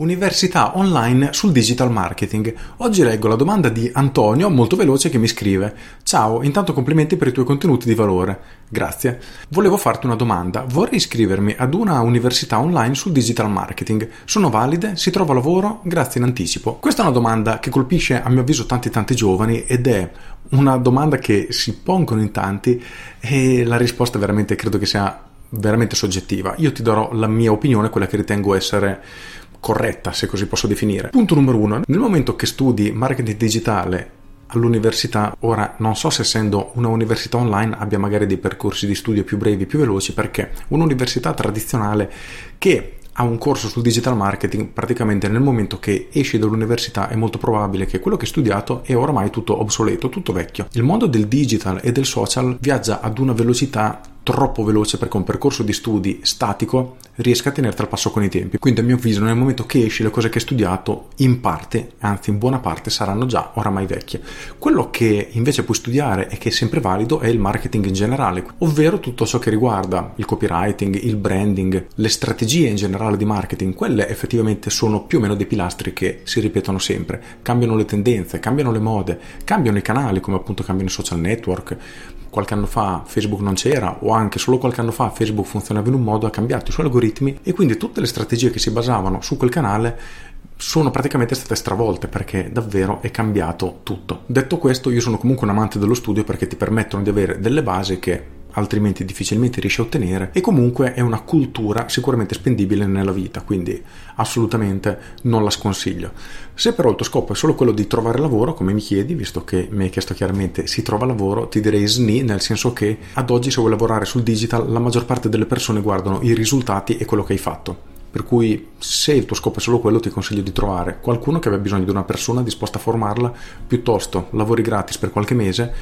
Università online sul digital marketing. Oggi leggo la domanda di Antonio, molto veloce, che mi scrive: Ciao, intanto complimenti per i tuoi contenuti di valore. Grazie. Volevo farti una domanda. Vorrei iscrivermi ad una università online sul digital marketing. Sono valide? Si trova lavoro? Grazie in anticipo. Questa è una domanda che colpisce, a mio avviso, tanti tanti giovani ed è una domanda che si pongono in tanti e la risposta veramente credo che sia veramente soggettiva. Io ti darò la mia opinione, quella che ritengo essere corretta, se così posso definire. Punto numero uno, nel momento che studi marketing digitale all'università, ora non so se essendo una università online abbia magari dei percorsi di studio più brevi, più veloci, perché un'università tradizionale che ha un corso sul digital marketing, praticamente nel momento che esci dall'università è molto probabile che quello che hai studiato è oramai tutto obsoleto, tutto vecchio. Il mondo del digital e del social viaggia ad una velocità troppo veloce perché un percorso di studi statico riesca a tenerti al passo con i tempi. Quindi a mio avviso nel momento che esci le cose che hai studiato in parte, anzi in buona parte, saranno già oramai vecchie. Quello che invece puoi studiare e che è sempre valido è il marketing in generale, ovvero tutto ciò che riguarda il copywriting, il branding, le strategie in generale di marketing. Quelle effettivamente sono più o meno dei pilastri che si ripetono sempre. Cambiano le tendenze, cambiano le mode, cambiano i canali come appunto cambiano i social network. Qualche anno fa Facebook non c'era o anche solo qualche anno fa Facebook funzionava in un modo, ha cambiato i suoi algoritmi e quindi tutte le strategie che si basavano su quel canale sono praticamente state stravolte perché davvero è cambiato tutto. Detto questo, io sono comunque un amante dello studio perché ti permettono di avere delle basi che altrimenti difficilmente riesci a ottenere e comunque è una cultura sicuramente spendibile nella vita, quindi assolutamente non la sconsiglio. Se però il tuo scopo è solo quello di trovare lavoro, come mi chiedi, visto che mi hai chiesto chiaramente si trova lavoro, ti direi SNI, nel senso che ad oggi se vuoi lavorare sul digital la maggior parte delle persone guardano i risultati e quello che hai fatto. Per cui se il tuo scopo è solo quello ti consiglio di trovare qualcuno che abbia bisogno di una persona disposta a formarla, piuttosto lavori gratis per qualche mese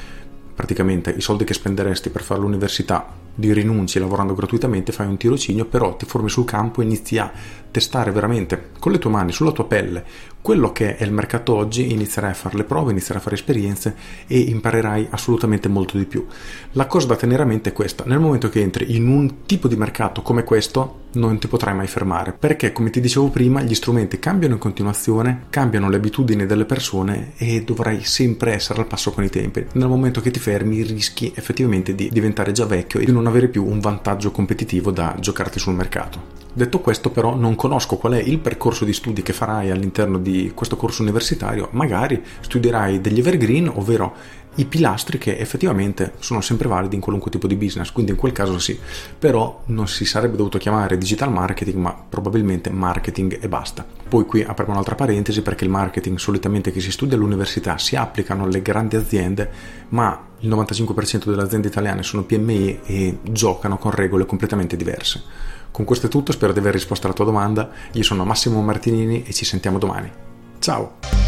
praticamente i soldi che spenderesti per fare l'università li rinunci lavorando gratuitamente, fai un tirocinio, però ti formi sul campo e inizi a testare veramente con le tue mani, sulla tua pelle, quello che è il mercato oggi, inizierai a fare le prove, inizierai a fare esperienze e imparerai assolutamente molto di più. La cosa da tenere a mente è questa, nel momento che entri in un tipo di mercato come questo, non ti potrai mai fermare, perché come ti dicevo prima, gli strumenti cambiano in continuazione, cambiano le abitudini delle persone e dovrai sempre essere al passo con i tempi. Nel momento che ti fermi rischi effettivamente di diventare già vecchio e di non avere più un vantaggio competitivo da giocarti sul mercato. Detto questo però non conosco qual è il percorso di studi che farai all'interno di questo corso universitario, magari studierai degli evergreen, ovvero i pilastri che effettivamente sono sempre validi in qualunque tipo di business, quindi in quel caso sì, però non si sarebbe dovuto chiamare digital marketing, ma probabilmente marketing e basta. Poi qui apriamo un'altra parentesi perché il marketing solitamente che si studia all'università si applicano alle grandi aziende, ma il 95% delle aziende italiane sono PMI e giocano con regole completamente diverse. Con questo è tutto, spero di aver risposto alla tua domanda. Io sono Massimo Martinini e ci sentiamo domani. Ciao!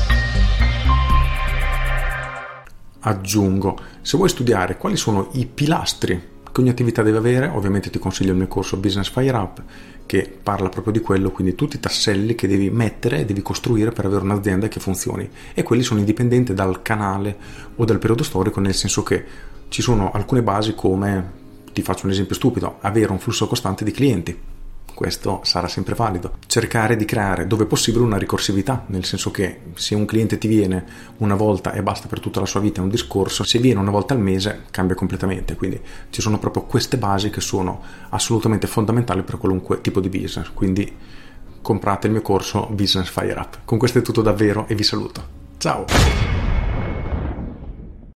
Aggiungo, se vuoi studiare quali sono i pilastri che ogni attività deve avere, ovviamente ti consiglio il mio corso Business Fire Up che parla proprio di quello, quindi tutti i tasselli che devi mettere e devi costruire per avere un'azienda che funzioni e quelli sono indipendenti dal canale o dal periodo storico, nel senso che ci sono alcune basi come ti faccio un esempio stupido, avere un flusso costante di clienti. Questo sarà sempre valido. Cercare di creare dove possibile una ricorsività, nel senso che se un cliente ti viene una volta e basta per tutta la sua vita un discorso, se viene una volta al mese cambia completamente. Quindi ci sono proprio queste basi che sono assolutamente fondamentali per qualunque tipo di business. Quindi comprate il mio corso Business Fire Up. Con questo è tutto davvero e vi saluto. Ciao!